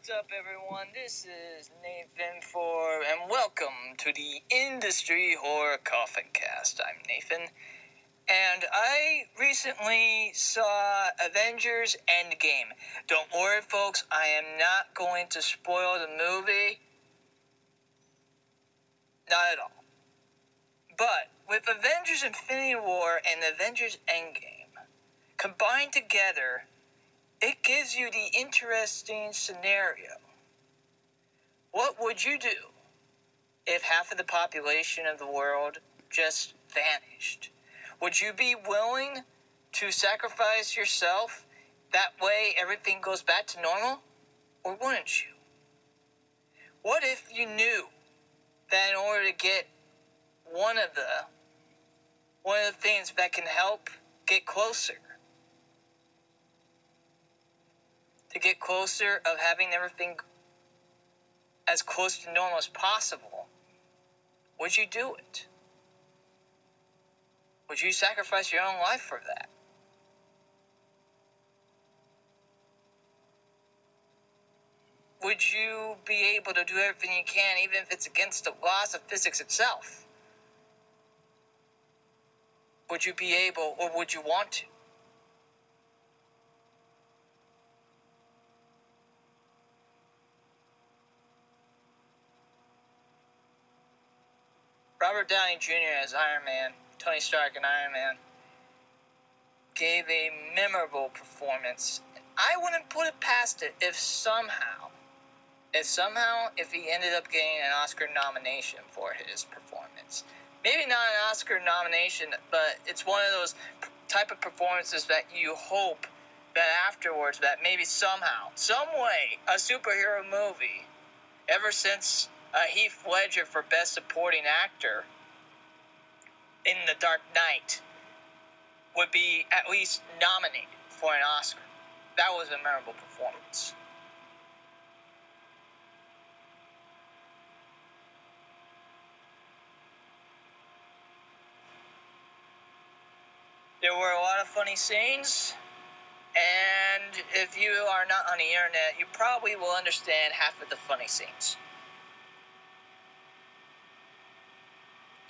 What's up, everyone? This is Nathan for, and welcome to the Industry Horror Coffin Cast. I'm Nathan, and I recently saw Avengers Endgame. Don't worry, folks, I am not going to spoil the movie. Not at all. But with Avengers Infinity War and Avengers Endgame combined together, it gives you the interesting scenario. What would you do if half of the population of the world just vanished? Would you be willing to sacrifice yourself? That way everything goes back to normal? Or wouldn't you? What if you knew that in order to get one of the one of the things that can help get closer to get closer of having everything as close to normal as possible, would you do it? Would you sacrifice your own life for that? Would you be able to do everything you can, even if it's against the laws of physics itself? Would you be able, or would you want to? Robert Downey Jr. as Iron Man, Tony Stark and Iron Man, gave a memorable performance. I wouldn't put it past it if somehow, if somehow, if he ended up getting an Oscar nomination for his performance. Maybe not an Oscar nomination, but it's one of those type of performances that you hope that afterwards, that maybe somehow, some way, a superhero movie, ever since uh, Heath Ledger for Best Supporting Actor in The Dark Knight would be at least nominated for an Oscar. That was a memorable performance. There were a lot of funny scenes, and if you are not on the internet, you probably will understand half of the funny scenes.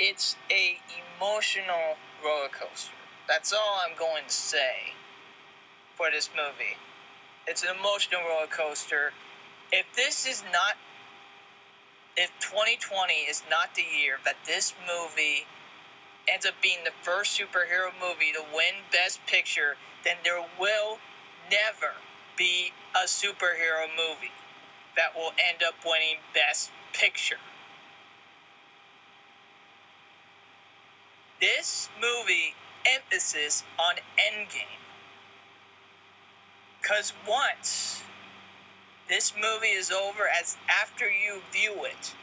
It's a emotional roller coaster. That's all I'm going to say for this movie. It's an emotional roller coaster. If this is not if 2020 is not the year that this movie ends up being the first superhero movie to win Best Picture, then there will never be a superhero movie that will end up winning Best Picture. This movie emphasis on endgame. Because once this movie is over, as after you view it,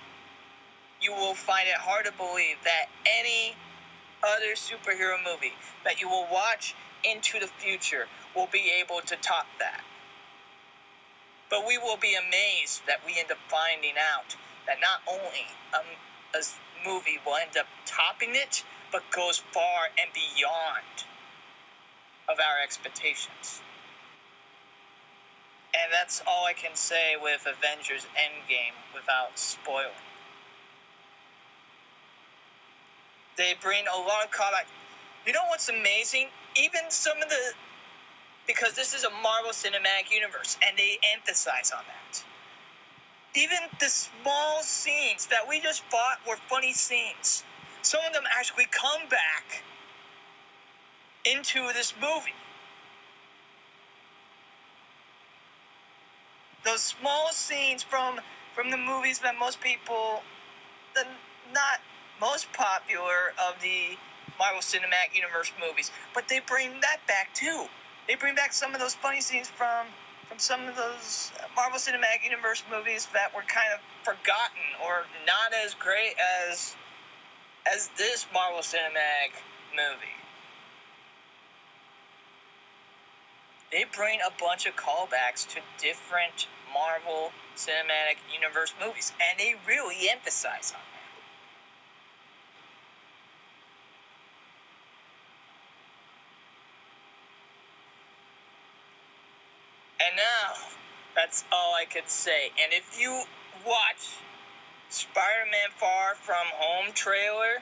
you will find it hard to believe that any other superhero movie that you will watch into the future will be able to top that. But we will be amazed that we end up finding out that not only um, a movie will end up topping it, but goes far and beyond of our expectations. And that's all I can say with Avengers Endgame without spoiling. They bring a lot of callback. You know what's amazing? Even some of the because this is a Marvel Cinematic Universe, and they emphasize on that. Even the small scenes that we just thought were funny scenes some of them actually come back into this movie. Those small scenes from from the movies that most people, the not most popular of the Marvel Cinematic Universe movies, but they bring that back too. They bring back some of those funny scenes from from some of those Marvel Cinematic Universe movies that were kind of forgotten or not as great as as this Marvel Cinematic movie. They bring a bunch of callbacks to different Marvel Cinematic Universe movies, and they really emphasize on that. And now, That's all I could say. And if you watch Spider Man Far From Home trailer,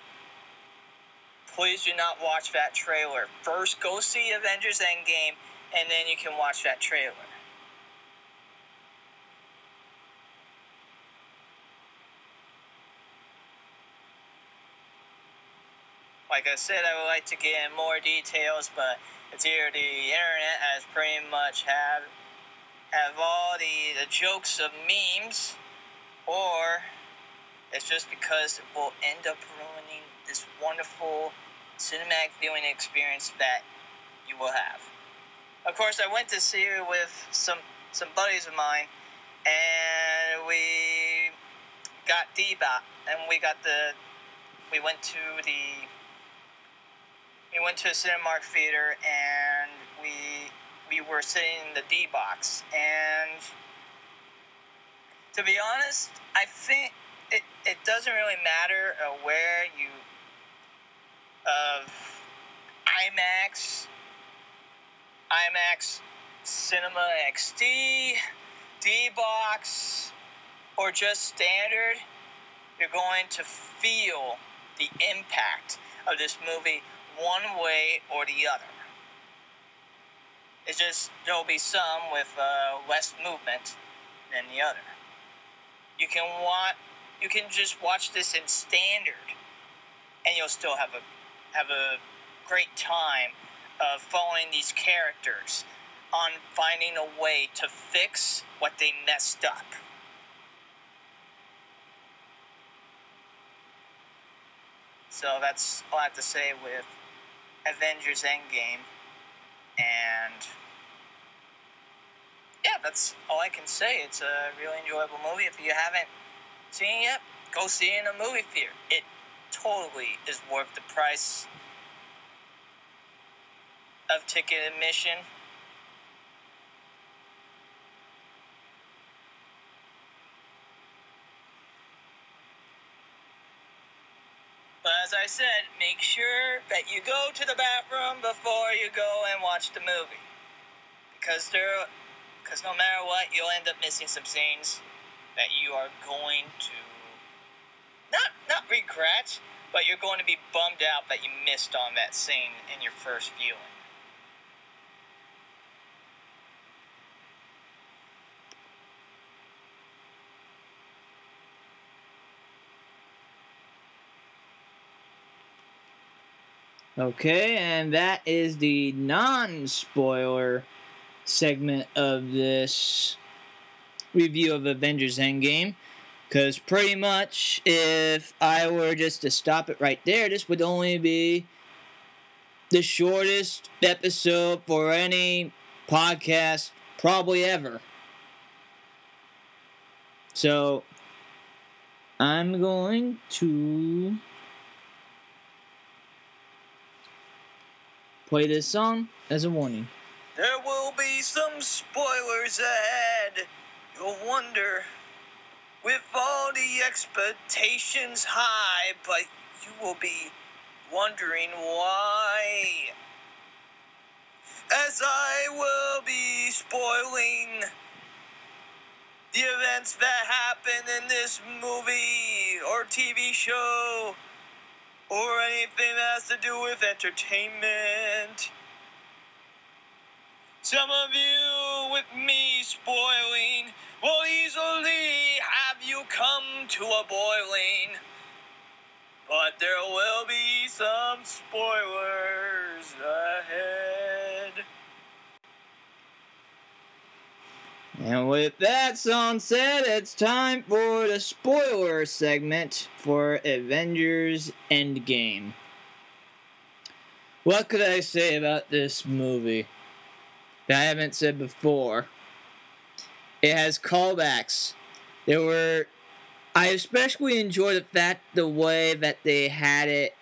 please do not watch that trailer. First, go see Avengers Endgame, and then you can watch that trailer. Like I said, I would like to get in more details, but it's either the internet has pretty much have have all the, the jokes of memes, or it's just because it will end up ruining this wonderful cinematic viewing experience that you will have. Of course, I went to see it with some some buddies of mine, and we got D-Box, and we got the we went to the we went to a Cinemark theater, and we we were sitting in the D box, and to be honest, I think it, it doesn't really matter uh, where you of IMAX, IMAX, Cinemark XD, D box, or just standard. You're going to feel the impact of this movie one way or the other. It's just there'll be some with uh, less movement than the other. You can want you can just watch this in standard, and you'll still have a have a great time of following these characters on finding a way to fix what they messed up. So that's all I have to say with Avengers Endgame. And yeah, that's all I can say. It's a really enjoyable movie. If you haven't seen yet, go see it in a movie theater. It totally is worth the price of ticket admission. But as I said, make sure that you go to the bathroom before you go and watch the movie. Because there because no matter what, you'll end up missing some scenes that you are going to not not regret, but you're going to be bummed out that you missed on that scene in your first viewing. Okay, and that is the non spoiler segment of this review of Avengers Endgame. Because pretty much, if I were just to stop it right there, this would only be the shortest episode for any podcast probably ever. So, I'm going to play this song as a warning. There will be some spoilers ahead. You'll wonder, with all the expectations high, but you will be wondering why. As I will be spoiling the events that happen in this movie or TV show or anything that has to do with entertainment. Some of you, with me spoiling, will easily have you come to a boiling. But there will be some spoilers ahead. And with that song said, it's time for the spoiler segment for Avengers Endgame. What could I say about this movie that I haven't said before? It has callbacks. There were. I especially enjoyed the fact the way that they had it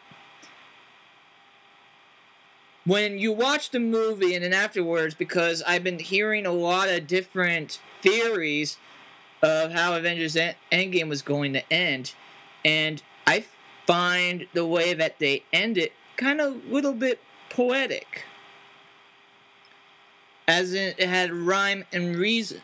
when you watch the movie and then afterwards, because I've been hearing a lot of different theories of how Avengers Endgame was going to end, and I find the way that they end it kind of a little bit poetic, as in it had rhyme and reason.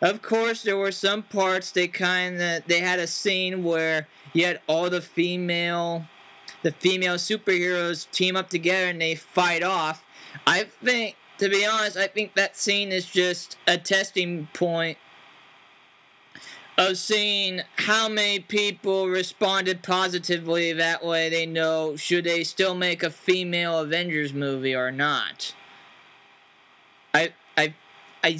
Of course, there were some parts they kind of they had a scene where you had all the female, the female superheroes team up together and they fight off. I think, to be honest, I think that scene is just a testing point of seeing how many people responded positively. That way, they know should they still make a female Avengers movie or not. I I I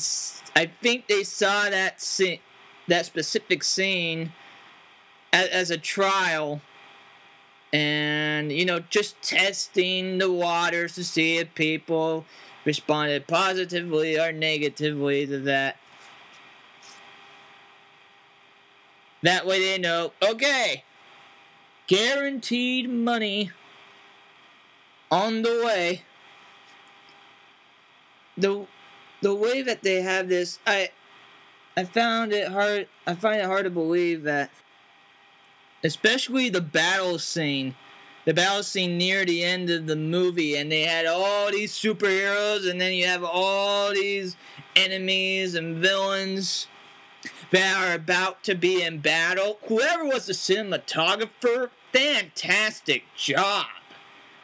I think they saw that scene, that specific scene, as, as a trial. And you know, just testing the waters to see if people responded positively or negatively to that. That way they know, okay, guaranteed money on the way. The the way that they have this, I I found it hard I find it hard to believe that especially the battle scene the battle scene near the end of the movie and they had all these superheroes and then you have all these enemies and villains are about to be in battle. Whoever was the cinematographer, fantastic job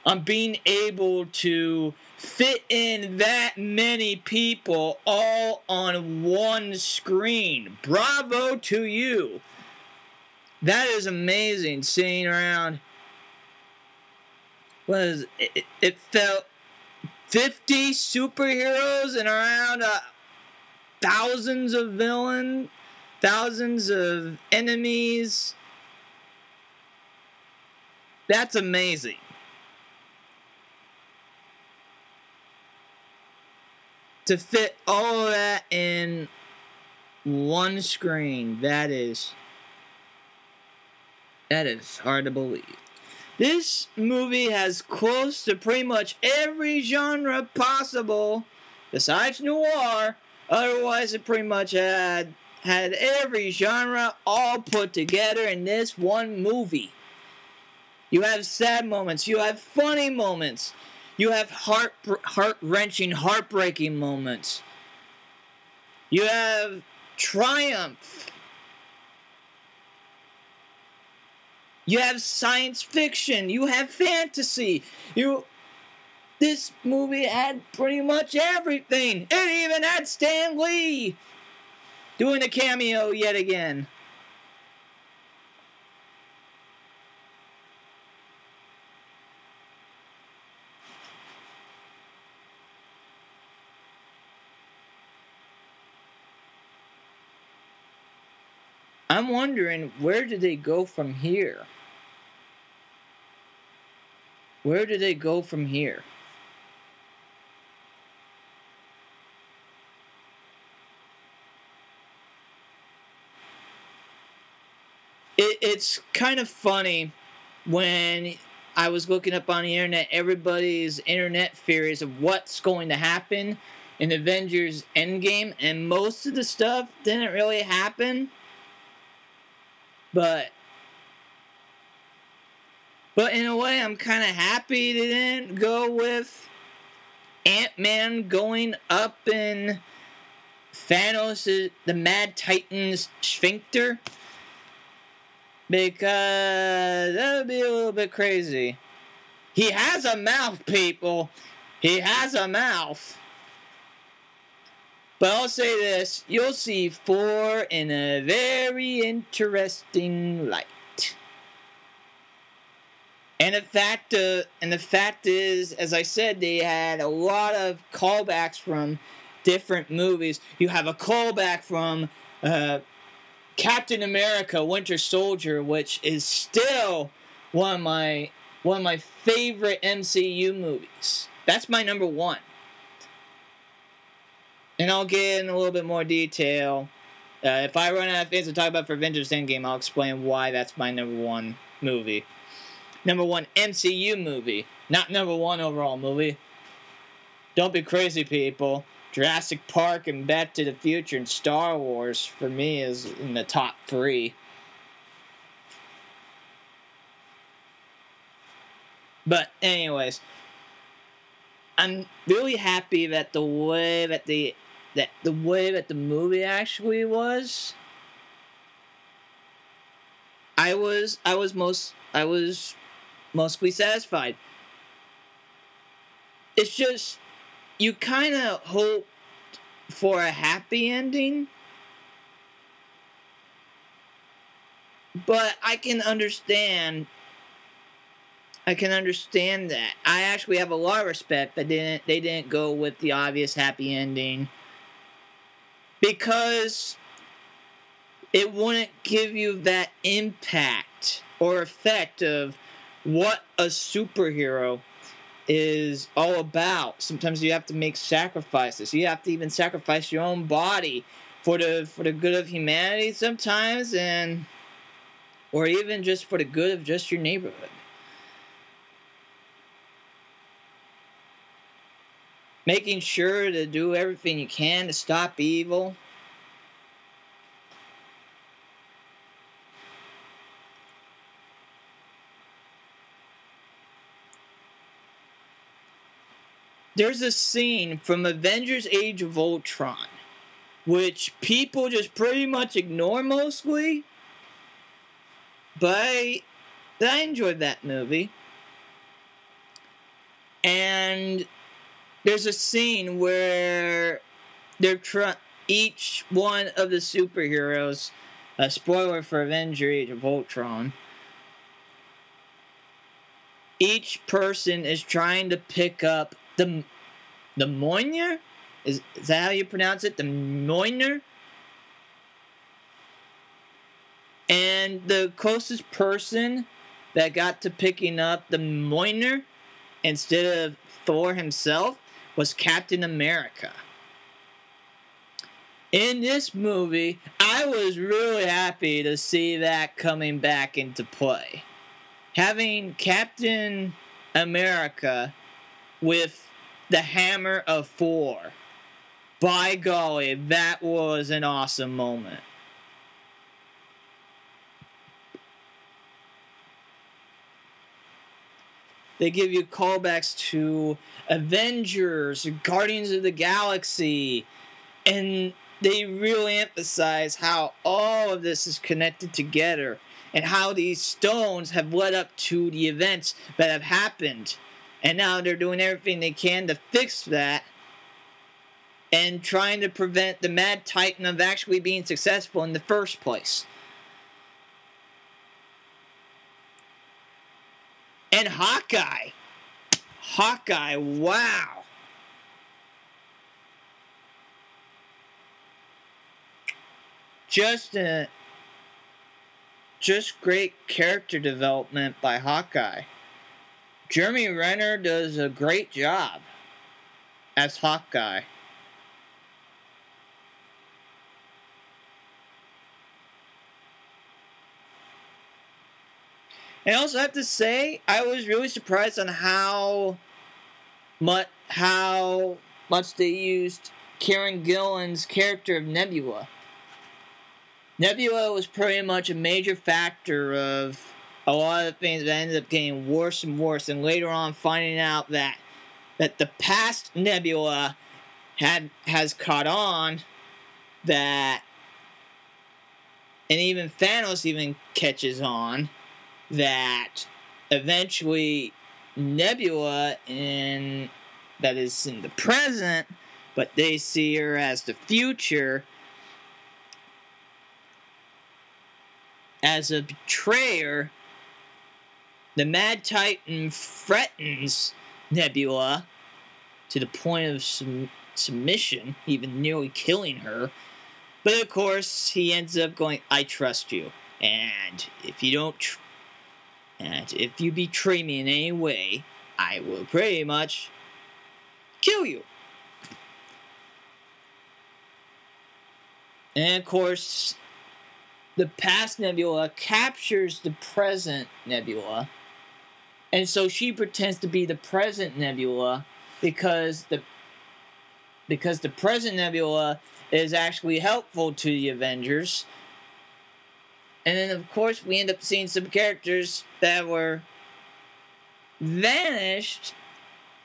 on being able to fit in that many people all on one screen. Bravo to you. That is amazing seeing around. Was it, it felt 50 superheroes and around uh, thousands of villains thousands of enemies. That's amazing. To fit all of that in one screen, that is that is hard to believe. This movie has close to pretty much every genre possible besides noir. Otherwise, it pretty much had had every genre all put together in this one movie. You have sad moments, you have funny moments, you have heart heart wrenching, heartbreaking moments. You have triumph. You have science fiction. You have fantasy. You this movie had pretty much everything. It even had Stan Lee doing a cameo yet again. I'm wondering where do they go from here? Where do they go from here? It, it's kind of funny when I was looking up on the internet everybody's internet theories of what's going to happen in Avengers Endgame, and most of the stuff didn't really happen. But but in a way, I'm kind of happy they didn't go with Ant Man going up in Thanos' the Mad Titan's sphincter because that would be a little bit crazy. He has a mouth, people. He has a mouth. But I'll say this you'll see Thor in a very interesting light. And the fact, uh, and the fact is, as I said, they had a lot of callbacks from different movies. You have a callback from uh, Captain America: Winter Soldier, which is still one of my one of my favorite MCU movies. That's my number one. And I'll get in a little bit more detail. Uh, if I run out of things to talk about for Avengers Endgame, I'll explain why that's my number one movie. Number one MCU movie, not number one overall movie. Don't be crazy, people. Jurassic Park and Back to the Future and Star Wars for me is in the top three. But anyways, I'm really happy that the way that they that the way that the movie actually was, I was I was most I was mostly satisfied. It's just you kind of hope for a happy ending. But I can understand I can understand that. I actually have a lot of respect that didn't they didn't go with the obvious happy ending because it wouldn't give you that impact or effect of what a superhero is all about. Sometimes you have to make sacrifices. You have to even sacrifice your own body for the for the good of humanity sometimes and or even just for the good of just your neighborhood. Making sure to do everything you can to stop evil. There's a scene from Avengers Age of Ultron, which people just pretty much ignore mostly. But I, I enjoyed that movie. And there's a scene where they're each one of the superheroes a spoiler for Avenger Age of Ultron each person is trying to pick up the the Mjolnir is, is that how you pronounce it the Mjolnir and the closest person that got to picking up the Mjolnir instead of Thor himself was Captain America. In this movie, I was really happy to see that coming back into play. Having Captain America with the Hammer of Thor. By golly, that was an awesome moment. They give you callbacks to Avengers, Guardians of the Galaxy, and they really emphasize how all of this is connected together and how these stones have led up to the events that have happened. And now they're doing everything they can to fix that and trying to prevent the Mad Titan of actually being successful in the first place. And Hawkeye. Hawkeye, wow. Just a just great character development by Hawkeye. Jeremy Renner does a great job as Hawkeye. And I also have to say, I was really surprised on how much how much they used Karen Gillan's character of Nebula. Nebula was pretty much a major factor of a lot of things that ended up getting worse and worse, and later on finding out that that the past Nebula had has caught on that and even Thanos even catches on that eventually Nebula in that is in the present, but they see her as the future as a betrayer, the Mad Titan threatens Nebula to the point of sum- submission, even nearly killing her. But of course, he ends up going, I trust you. And if you don't, tr- and if you betray me in any way, I will pretty much kill you. And of course, the past Nebula captures the present Nebula. And so she pretends to be the present Nebula because the because the present Nebula is actually helpful to the Avengers. And then of course we end up seeing some characters that were vanished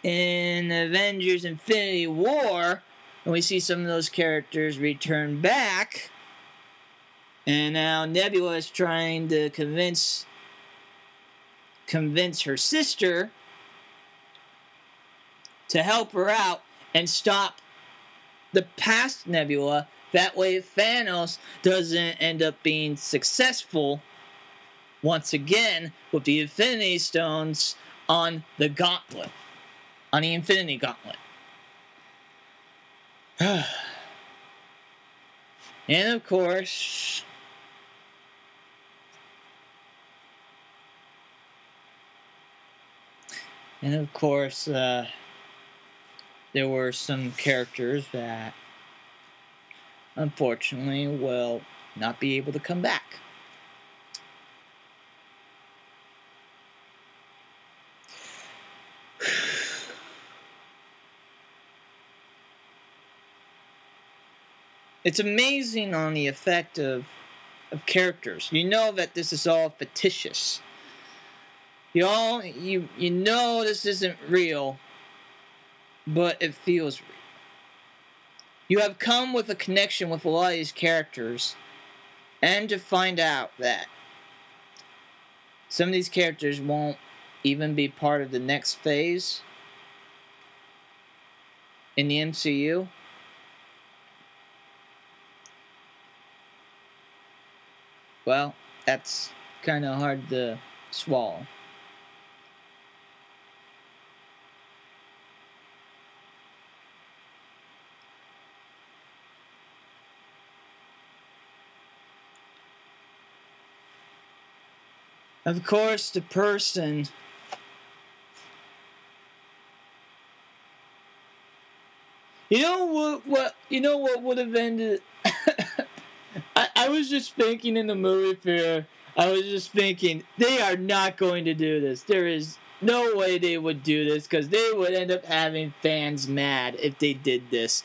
in Avengers Infinity War and we see some of those characters return back. And now Nebula is trying to convince convince her sister to help her out and stop the past Nebula. That way, Thanos doesn't end up being successful once again with the Infinity Stones on the Gauntlet, on the Infinity Gauntlet. and of course, and of course, uh, there were some characters that unfortunately will not be able to come back. it's amazing on the effect of of characters. You know that this is all fictitious. You all you you know this isn't real, but it feels real. You have come with a connection with a lot of these characters, and to find out that some of these characters won't even be part of the next phase in the MCU. Well, that's kind of hard to swallow. Of course, the person You know what? What you know? What would have ended? I, I was just thinking in the movie fair. I was just thinking they are not going to do this. There is no way they would do this because they would end up having fans mad if they did this.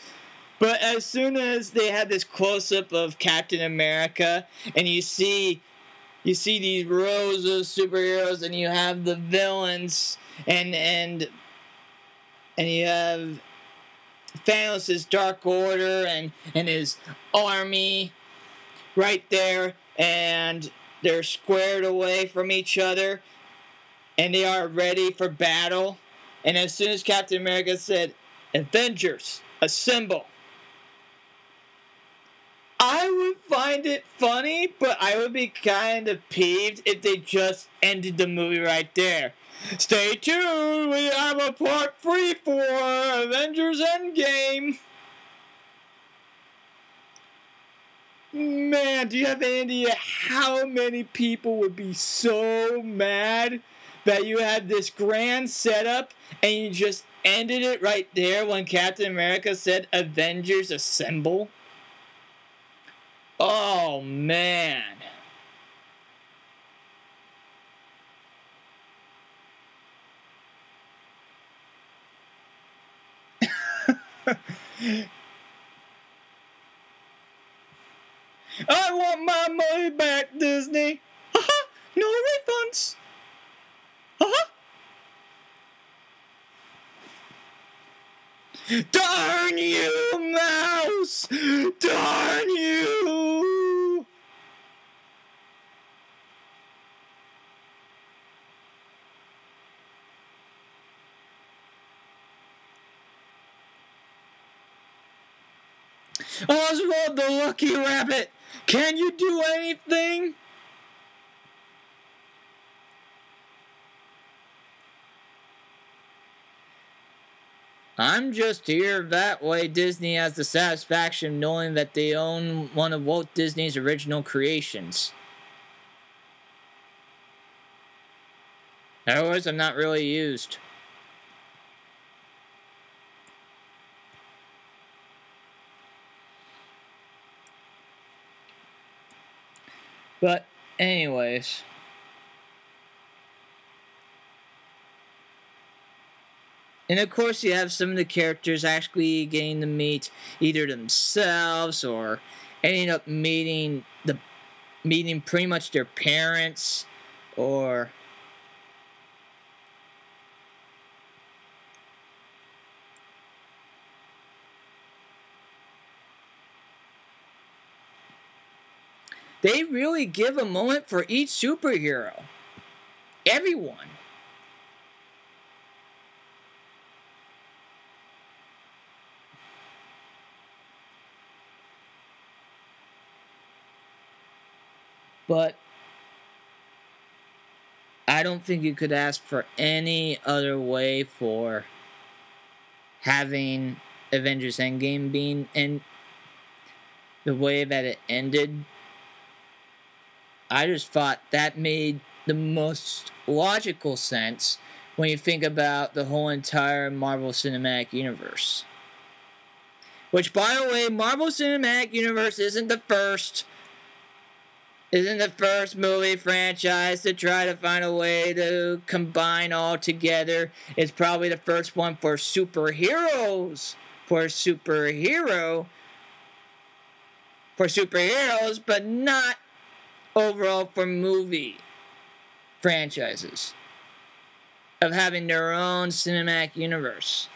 But as soon as they had this close up of Captain America and you see you see these rows of superheroes and you have the villains and and and you have Thanos' Dark Order and and his army right there and they're squared away from each other and they are ready for battle. And as soon as Captain America said, Avengers, assemble, I would find it funny, but I would be kind of peeved if they just ended the movie right there. Stay tuned, we have a part three for Avengers Endgame. Man, do you have any idea how many people would be so mad that you had this grand setup and you just ended it right there when Captain America said Avengers Assemble? Oh, man. I want my money back, Disney. Uh-huh. No refunds. Uh-huh. Darn you, mouse! Darn you! Oswald the Lucky Rabbit, can you do anything? I'm just here that way Disney has the satisfaction of knowing that they own one of Walt Disney's original creations. Otherwise, I'm not really used. But, anyways. And of course, you have some of the characters actually getting to meet either themselves or ending up meeting the meeting pretty much their parents or they really give a moment for each superhero. Everyone. But I don't think you could ask for any other way for having Avengers Endgame being and the way that it ended. I just thought that made the most logical sense when you think about the whole entire Marvel Cinematic Universe. Which, by the way, Marvel Cinematic Universe isn't the first isn't the first movie franchise to try to find a way to combine all together. It's probably the first one for superheroes, for superhero, for superheroes, but not overall for movie franchises of having their own cinematic universe.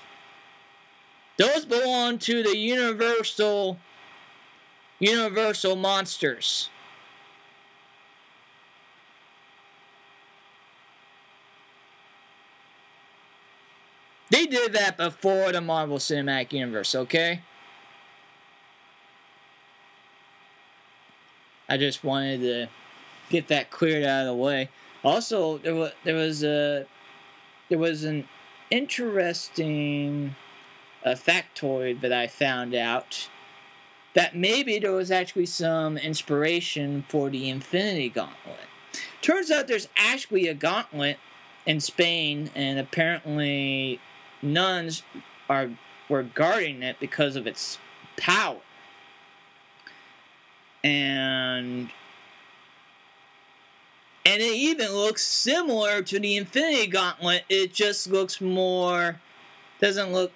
Those belong to the Universal Universal monsters. They did that before the Marvel Cinematic Universe, okay? I just wanted to get that cleared out of the way. Also, there was there was a there was an interesting uh, factoid that I found out that maybe there was actually some inspiration for the Infinity Gauntlet. Turns out there's actually a gauntlet in Spain, and apparently nuns are were guarding it because of its power. And and it even looks similar to the Infinity Gauntlet. It just looks more doesn't look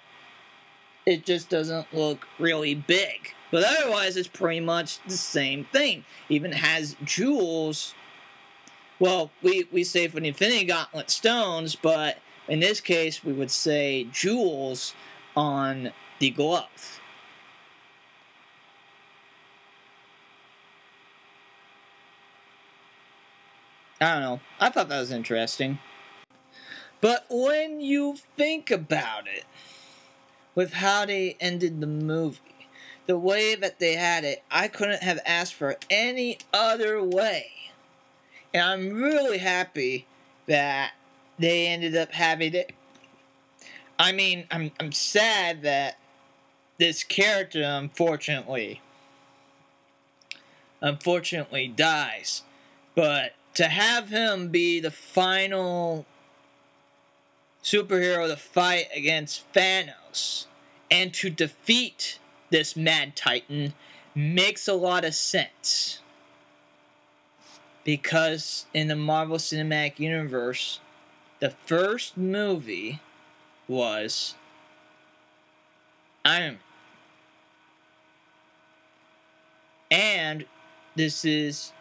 it just doesn't look really big. But otherwise it's pretty much the same thing. Even has jewels. Well, we, we say for the Infinity Gauntlet stones, but in this case, we would say jewels on the glove. I don't know. I thought that was interesting. But when you think about it, with how they ended the movie, the way that they had it, I couldn't have asked for any other way. And I'm really happy that they ended up having it. I mean, I'm I'm sad that this character unfortunately unfortunately dies. But to have him be the final superhero to fight against Thanos and to defeat this Mad Titan makes a lot of sense. Because in the Marvel Cinematic Universe, the first movie was Iron Man. And this is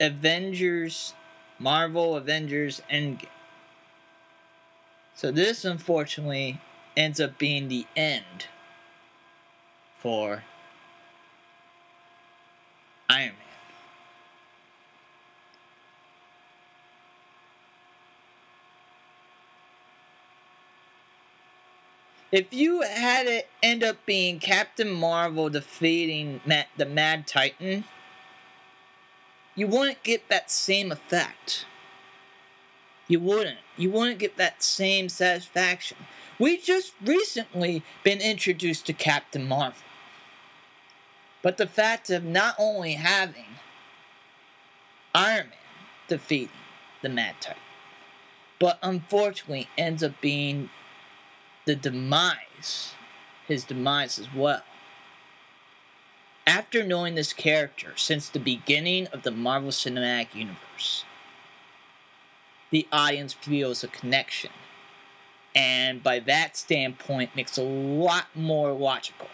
Avengers, Marvel Avengers Endgame. So this unfortunately ends up being the end for Iron Man. If you had it end up being Captain Marvel defeating Matt, the Mad Titan, you wouldn't get that same effect. You wouldn't. You wouldn't get that same satisfaction. We just recently been introduced to Captain Marvel. But the fact of not only having Iron Man defeating the Mad Titan, but unfortunately ends up being the demise, his demise as well. After knowing this character since the beginning of the Marvel Cinematic Universe, the audience feels a connection. And by that standpoint, makes a lot more logical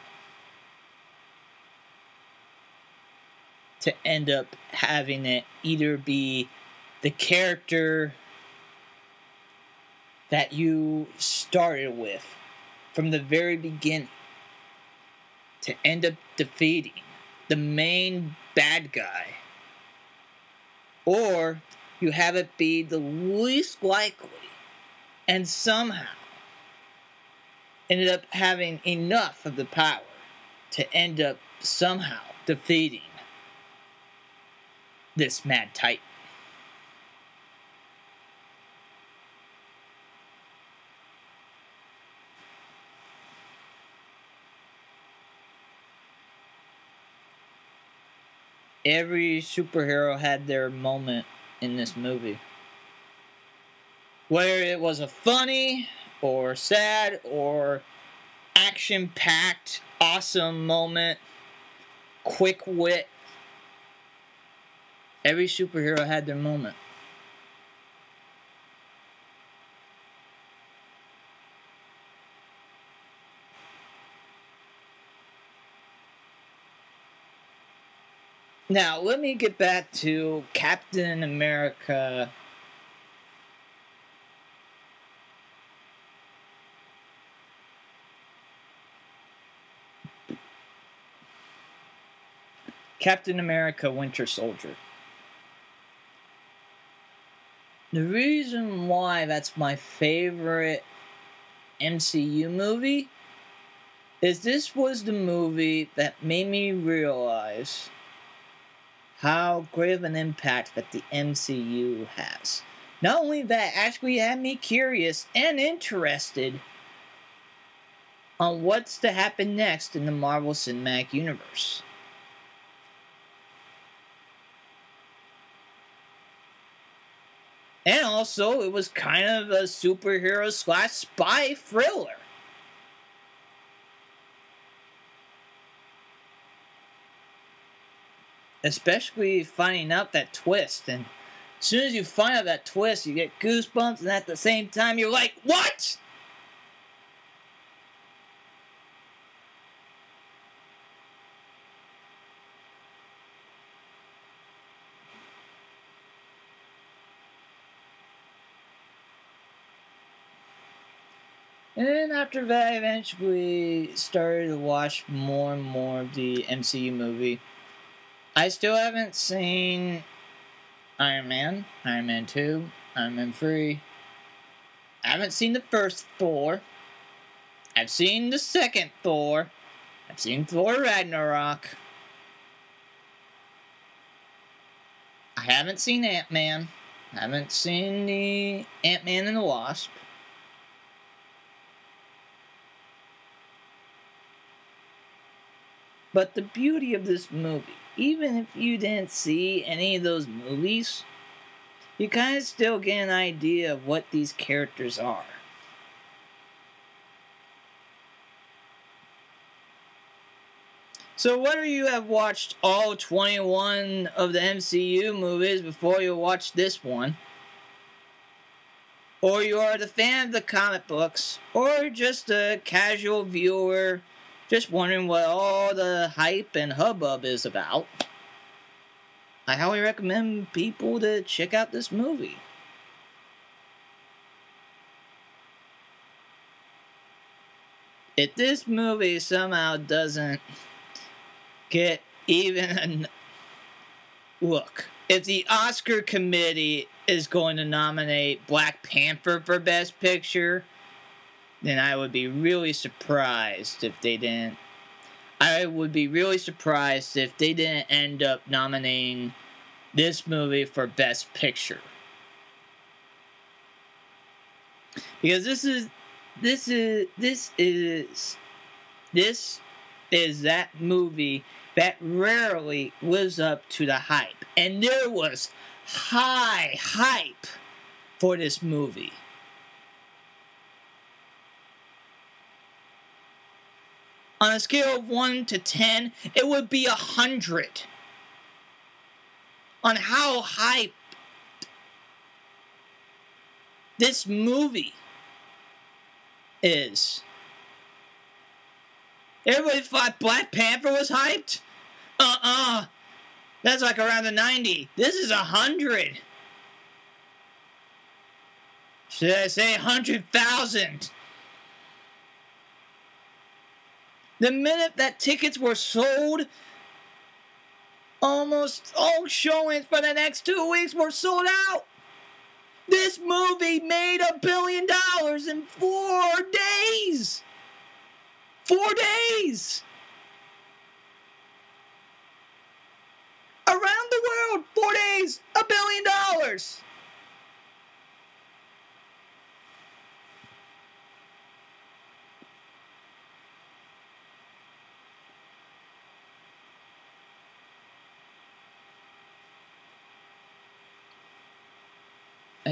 to end up having it either be the character that you started with from the very beginning to end up defeating the main bad guy or you have it be the least likely and somehow ended up having enough of the power to end up somehow defeating this mad titan. Every superhero had their moment in this movie. Whether it was a funny or sad or action packed, awesome moment, quick wit, every superhero had their moment. Now, let me get back to Captain America. Captain America Winter Soldier. The reason why that's my favorite MCU movie is this was the movie that made me realize how great of an impact that the MCU has. Not only that, actually had me curious and interested on what's to happen next in the Marvel Cinematic Universe. And also, it was kind of a superhero slash spy thriller. Especially finding out that twist. And as soon as you find out that twist, you get goosebumps, and at the same time, you're like, what? And after that, I eventually started to watch more and more of the MCU movie. I still haven't seen Iron Man, Iron Man 2, Iron Man 3. I haven't seen the first Thor. I've seen the second Thor. I've seen Thor Ragnarok. I haven't seen Ant Man. I haven't seen the Ant Man and the Wasp. But the beauty of this movie even if you didn't see any of those movies, you kind of still get an idea of what these characters are. So, whether you have watched all 21 of the MCU movies before you watch this one, or you are the fan of the comic books, or just a casual viewer just wondering what all the hype and hubbub is about, I highly recommend people to check out this movie. If this movie somehow doesn't get even a look, if the Oscar committee is going to nominate Black Panther for Best Picture, then I would be really surprised if they didn't. I would be really surprised if they didn't end up nominating this movie for Best Picture. Because this is this is this is this is that movie that rarely lives up to the hype. And there was high hype for this movie. On a scale of 1 to 10, it would be a 100 on how hyped this movie is. Everybody thought Black Panther was hyped? Uh uh That's like around the 90. This is a 100. Should I say 100,000? The minute that tickets were sold, almost all showings for the next two weeks were sold out. This movie made a billion dollars in four days. Four days. Around the world, four days, a billion dollars.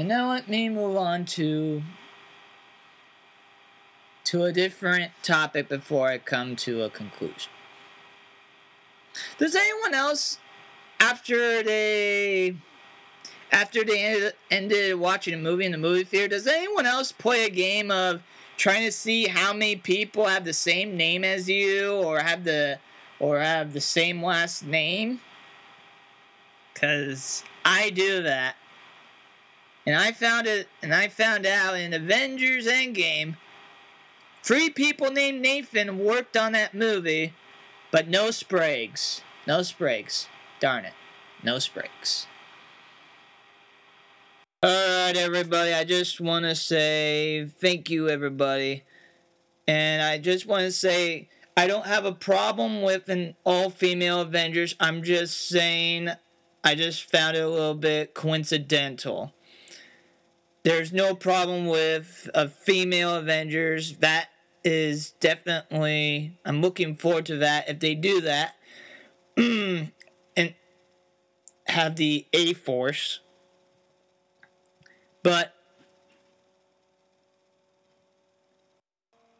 Now let me move on to to a different topic before I come to a conclusion. Does anyone else after they after they ended, ended watching a movie in the movie theater, does anyone else play a game of trying to see how many people have the same name as you or have the or have the same last name? Cuz I do that. And I found it and I found out in Avengers Endgame three people named Nathan worked on that movie, but no Spragues. No Spragues. Darn it. No Spragues. Alright, everybody. I just want to say thank you, everybody. And I just want to say I don't have a problem with an all female Avengers. I'm just saying I just found it a little bit coincidental. There's no problem with a female Avengers. That is definitely, I'm looking forward to that if they do that. and have the A Force. But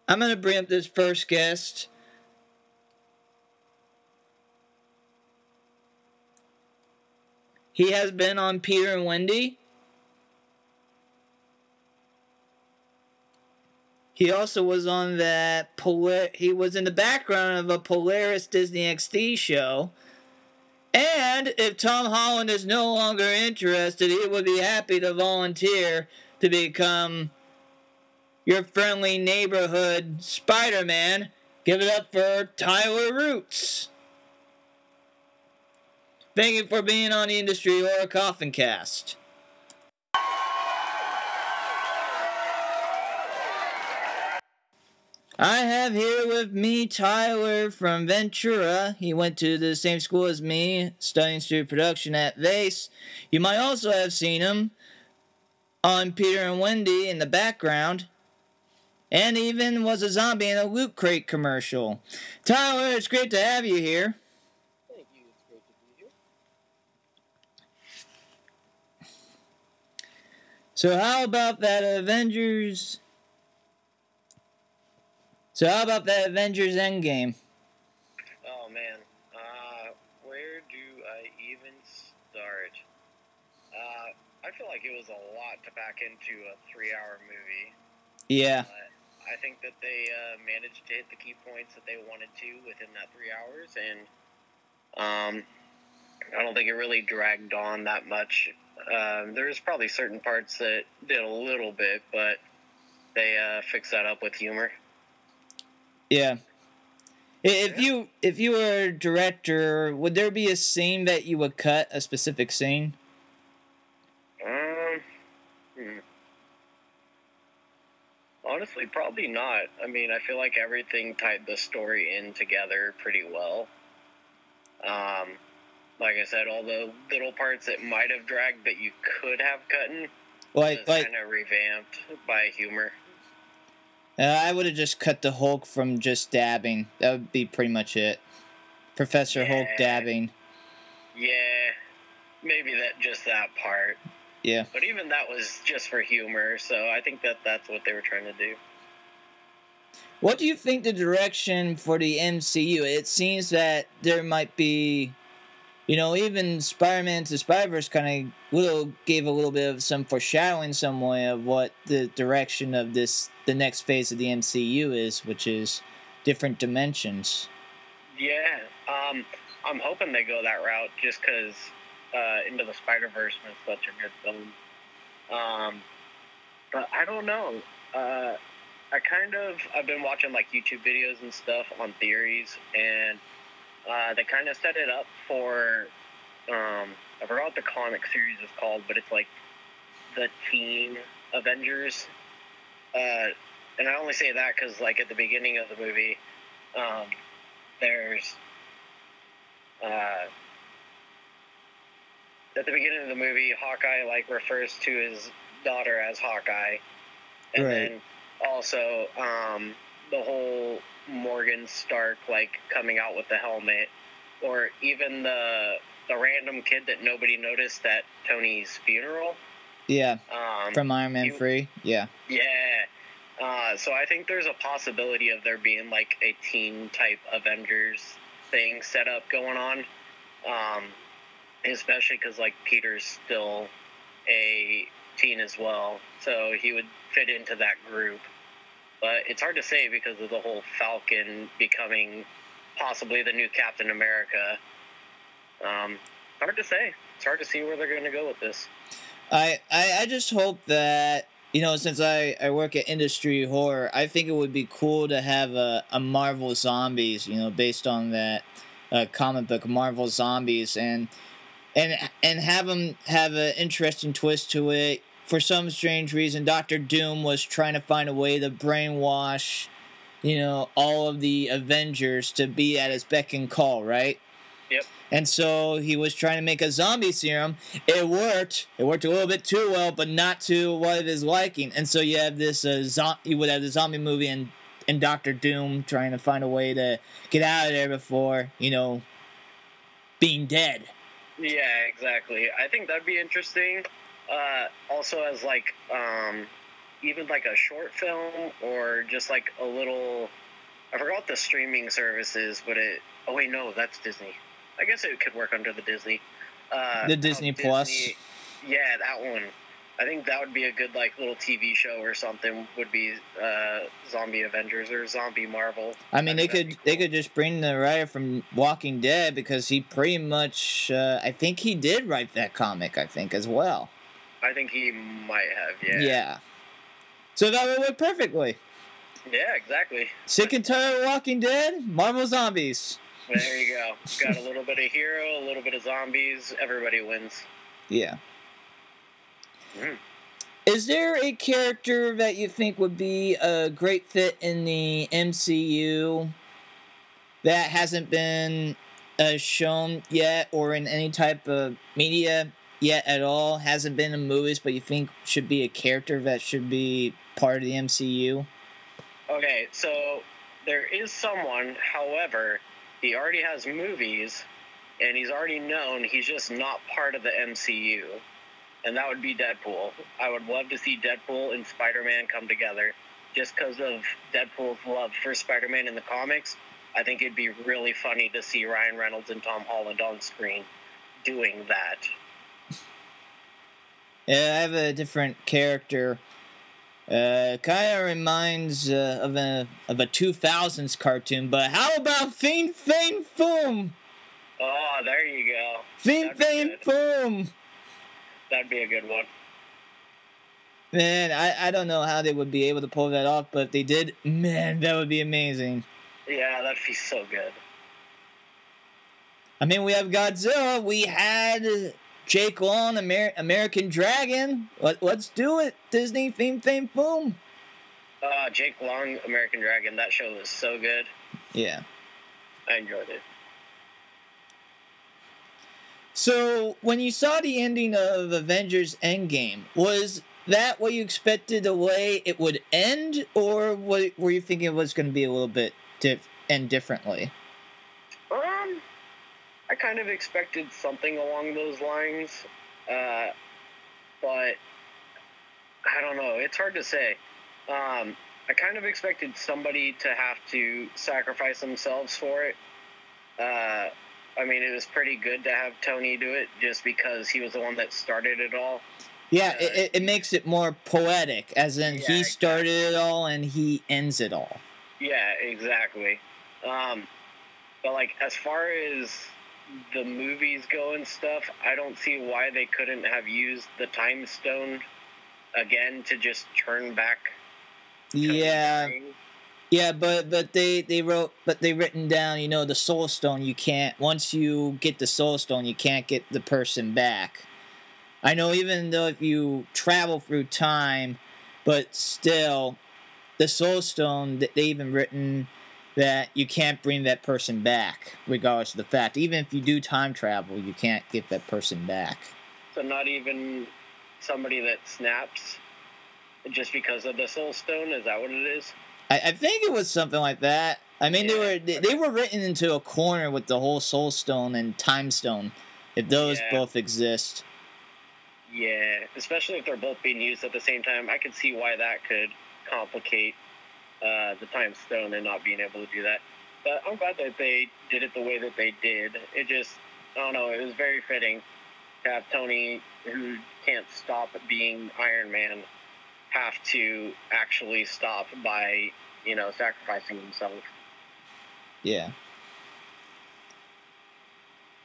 I'm going to bring up this first guest. He has been on Peter and Wendy. He also was on that Polar. He was in the background of a Polaris Disney XD show. And if Tom Holland is no longer interested, he would be happy to volunteer to become your friendly neighborhood Spider Man. Give it up for Tyler Roots. Thank you for being on the Industry Horror Coffin Cast. I have here with me Tyler from Ventura. He went to the same school as me, studying studio production at Vase. You might also have seen him on Peter and Wendy in the background, and even was a zombie in a Loot Crate commercial. Tyler, it's great to have you here. Thank you. It's great to be here. So, how about that Avengers? So, how about that Avengers Endgame? Oh man, uh, where do I even start? Uh, I feel like it was a lot to pack into a three-hour movie. Yeah. But I think that they uh, managed to hit the key points that they wanted to within that three hours, and um, I don't think it really dragged on that much. Um, there's probably certain parts that did a little bit, but they uh, fixed that up with humor. Yeah. If you if you were a director, would there be a scene that you would cut a specific scene? Um, hmm. honestly, probably not. I mean, I feel like everything tied the story in together pretty well. Um, like I said, all the little parts that might have dragged that you could have cut in Like like kind of revamped by humor. Uh, I would have just cut the Hulk from just dabbing. That would be pretty much it. Professor Hulk dabbing. Yeah, maybe that just that part. Yeah. But even that was just for humor, so I think that that's what they were trying to do. What do you think the direction for the MCU? It seems that there might be, you know, even Spider-Man to Spider-Verse kind of little gave a little bit of some foreshadowing, some way of what the direction of this the next phase of the MCU is, which is different dimensions. Yeah, um, I'm hoping they go that route just because uh, Into the Spider Verse was such a good film. Um, but I don't know. Uh, I kind of I've been watching like YouTube videos and stuff on theories, and uh, they kind of set it up for um, I forgot what the comic series is called, but it's like the Teen Avengers. Uh, and I only say that because, like, at the beginning of the movie, um, there's uh, at the beginning of the movie, Hawkeye like refers to his daughter as Hawkeye, and Right. then also um, the whole Morgan Stark like coming out with the helmet, or even the the random kid that nobody noticed at Tony's funeral. Yeah, Um, from Iron Man 3. Yeah. yeah. Uh, so I think there's a possibility of there being like a teen type Avengers thing set up going on. Um, especially because like Peter's still a teen as well, so he would fit into that group. But it's hard to say because of the whole Falcon becoming possibly the new Captain America. Um, hard to say. It's hard to see where they're going to go with this. I, I, I just hope that you know since I, I work at industry horror i think it would be cool to have a, a marvel zombies you know based on that uh, comic book marvel zombies and and and have them have an interesting twist to it for some strange reason dr doom was trying to find a way to brainwash you know all of the avengers to be at his beck and call right Yep. and so he was trying to make a zombie serum it worked. It worked a little bit too well, but not to what his liking. And so you have this uh, zo- you would have the zombie movie and and Doctor Doom trying to find a way to get out of there before you know being dead. Yeah, exactly. I think that'd be interesting. Uh, also, as like um, even like a short film or just like a little. I forgot the streaming services, but it. Oh wait, no, that's Disney. I guess it could work under the Disney. Uh, The Disney Plus. Yeah, that one. I think that would be a good like little TV show or something. Would be uh, Zombie Avengers or Zombie Marvel. I mean, I they could be they could just bring the writer from Walking Dead because he pretty much uh, I think he did write that comic I think as well. I think he might have. Yeah. yeah. So that would work perfectly. Yeah, exactly. Sick and tired of Walking Dead, Marvel Zombies. There you go. Got a little bit of hero, a little bit of zombies. Everybody wins. Yeah. Mhm. Is there a character that you think would be a great fit in the MCU that hasn't been uh, shown yet or in any type of media yet at all? Hasn't been in movies, but you think should be a character that should be part of the MCU? Okay, so there is someone, however, he already has movies and he's already known he's just not part of the MCU. And that would be Deadpool. I would love to see Deadpool and Spider Man come together just because of Deadpool's love for Spider Man in the comics. I think it'd be really funny to see Ryan Reynolds and Tom Holland on screen doing that. Yeah, I have a different character. Uh, kind of reminds uh, of a of a 2000s cartoon, but how about Fin Fang Foom? Oh, there you go. Fin Fang Foom! That'd be a good one. Man, I, I don't know how they would be able to pull that off, but if they did, man, that would be amazing. Yeah, that'd be so good. I mean, we have Godzilla, we had Jake Long, Amer- American Dragon. Let, let's do it, Disney, Fin Fang Foom! Uh, Jake Long, American Dragon. That show was so good. Yeah. I enjoyed it. So, when you saw the ending of Avengers Endgame, was that what you expected the way it would end, or what, were you thinking it was going to be a little bit diff- end differently? I kind of expected something along those lines, uh, but I don't know. It's hard to say. Um, I kind of expected somebody to have to sacrifice themselves for it. Uh, I mean, it was pretty good to have Tony do it just because he was the one that started it all. Yeah, Uh, it, it, makes it more poetic, as in Yeah, he started it all and he ends it all. Yeah, exactly. Um, but like as far as the movies go and stuff, I don't see why they couldn't have used the time stone again to just turn back. Yeah. Yeah, but but they they wrote but they written down you know the soul stone you can't once you get the soul stone you can't get the person back. I know even though if you travel through time, but still, the soul stone that they even written that you can't bring that person back regardless of the fact. Even if you do time travel, you can't get that person back. So not even somebody that snaps just because of the soul stone. Is that what it is? I, I think it was something like that. I mean, they were they, they were written into a corner with the whole Soul Stone and Time Stone, if those Yeah. both exist. Yeah, especially if they're both being used at the same time. I could see why that could complicate uh, the time stone and not being able to do that. But I'm glad that they did it the way that they did. It just, I don't know, it was very fitting to have Tony, who can't stop being Iron Man, have to actually stop by, you know, sacrificing himself. Yeah.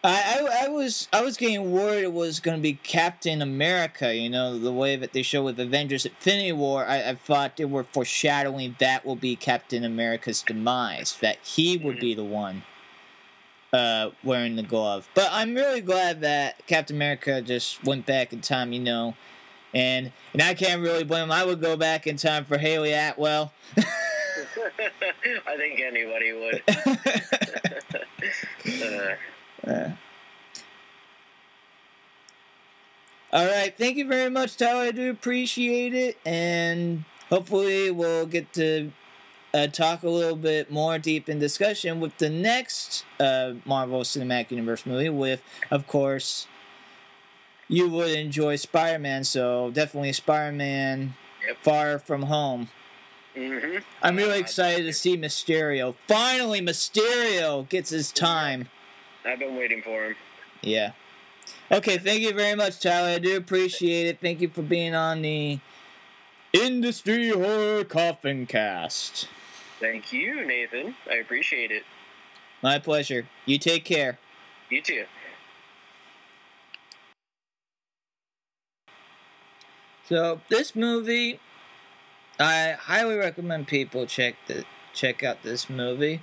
I, I, I was I was getting worried it was going to be Captain America, you know, the way that they show with Avengers Infinity War. I, I thought they were foreshadowing that will be Captain America's demise, that he would be the one uh, wearing the glove. But I'm really glad that Captain America just went back in time, you know, and and I can't really blame him. I would go back in time for Hayley Atwell. I think anybody would. Uh, Uh. All right, thank you very much, Tyler. I do appreciate it, and hopefully we'll get to uh, talk a little bit more deep in discussion with the next uh, Marvel Cinematic Universe movie. With, of course, you would enjoy Spider-Man, so definitely Spider-Man: Yep. Far From Home. mhm. I'm really excited to see Mysterio. Finally, Mysterio gets his time. I've been waiting for him. Yeah. Okay, thank you very much, Tyler. I do appreciate it. Thank you for being on the Industry Horror Coffin Cast. Thank you, Nathan. I appreciate it. My pleasure. You take care. You too. So this movie, I highly recommend people check the check out this movie.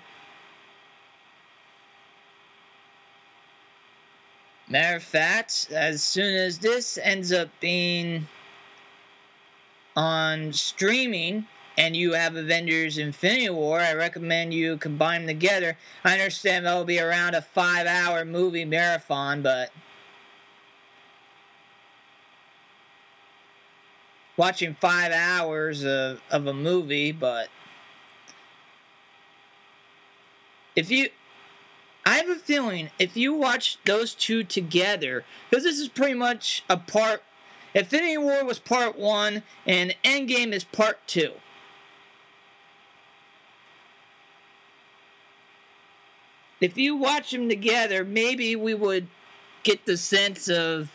Matter of fact, as soon as this ends up being on streaming and you have Avengers Infinity War, I recommend you combine them together. I understand that'll be around a five hour movie marathon, but watching five hours of, of a movie, but if you I have a feeling if you watch those two together, because this is pretty much a part Infinity War was part one and Endgame is part two. If you watch them together, maybe we would get the sense of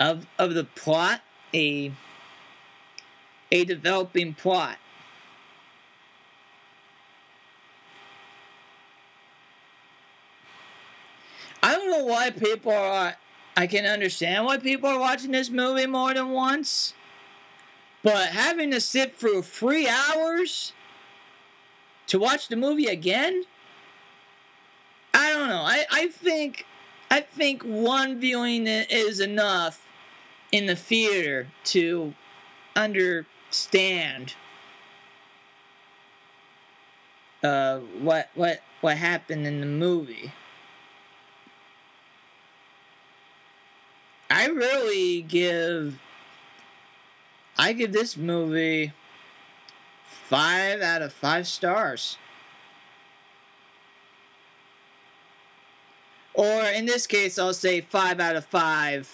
of of the plot, a a developing plot. Know why people are. I can understand why people are watching this movie more than once, but having to sit through three hours to watch the movie again, I don't know. I, I think I think one viewing is enough in the theater to understand uh, what what what happened in the movie. I really give I give this movie five out of five stars. Or in this case, I'll say five out of five.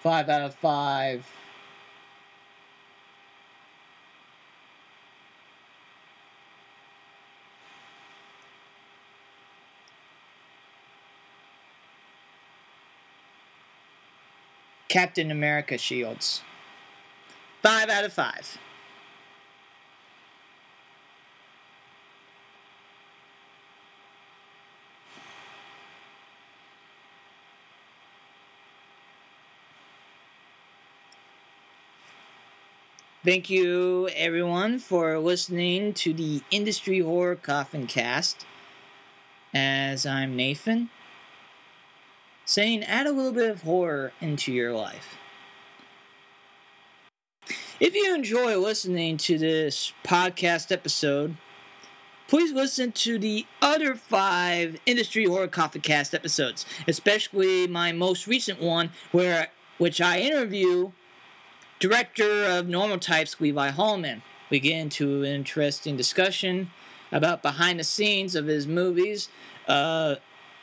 Five out of five. Captain America shields. Five out of five. Thank you, everyone, for listening to the Industry Horror Coffin Cast. As I'm Nathan, saying add a little bit of horror into your life. If you enjoy listening to this podcast episode, please listen to the other five Industry Horror Cast episodes, especially my most recent one, where which I interview director of Normal Types, Levi Hallman. We get into an interesting discussion about behind the scenes of his movies, uh,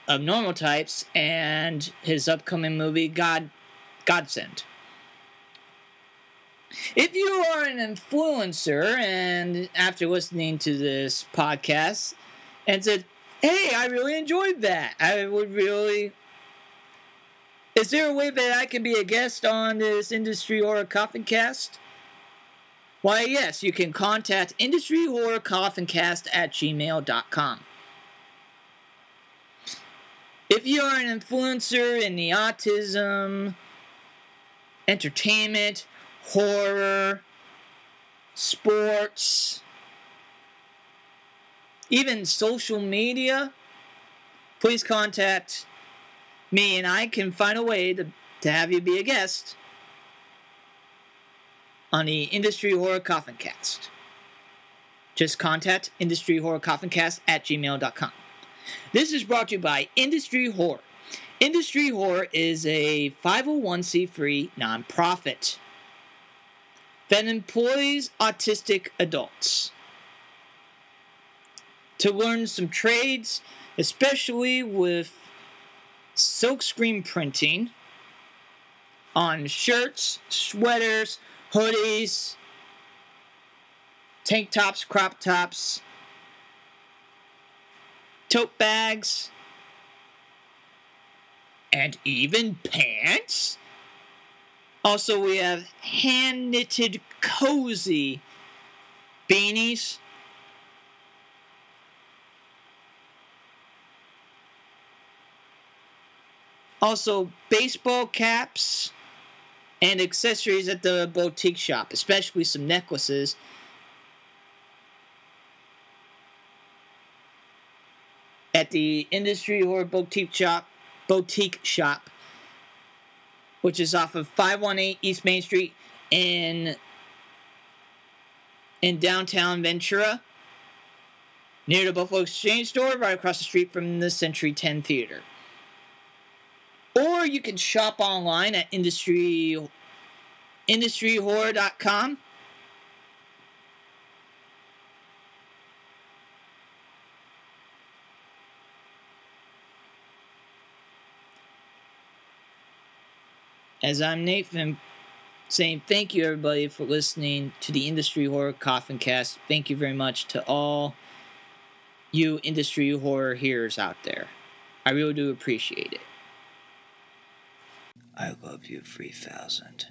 of Normal Types, and his upcoming movie, God, Godsend. If you are an influencer and after listening to this podcast and said, hey, I really enjoyed that, I would really. Is there a way that I can be a guest on this Industry Horror Coffin Cast? Why, yes, you can contact Industry Horror Coffin Cast at gmail.com. If you are an influencer in the autism, entertainment, horror, sports, even social media, please contact me and I can find a way to, to have you be a guest on the Industry Horror Coffin Cast. Just contact Industry at gmail.com. This is brought to you by Industry Horror. Industry Horror is a 501c3 nonprofit that employs autistic adults to learn some trades, especially with silkscreen printing on shirts, sweaters, hoodies, tank tops, crop tops, tote bags, and even pants. Also, we have hand knitted cozy beanies. Also, baseball caps and accessories at the boutique shop, especially some necklaces. At the Industry Horror Boutique Shop, Boutique Shop which is off of 518 East Main Street in in downtown Ventura, near the Buffalo Exchange store, right across the street from the Century 10 Theater. Or you can shop online at industry industryhorror.com. As I'm Nathan saying thank you everybody for listening to the Industry Horror Coffin Cast. Thank you very much to all you industry horror hearers out there. I really do appreciate it. I love you 3000.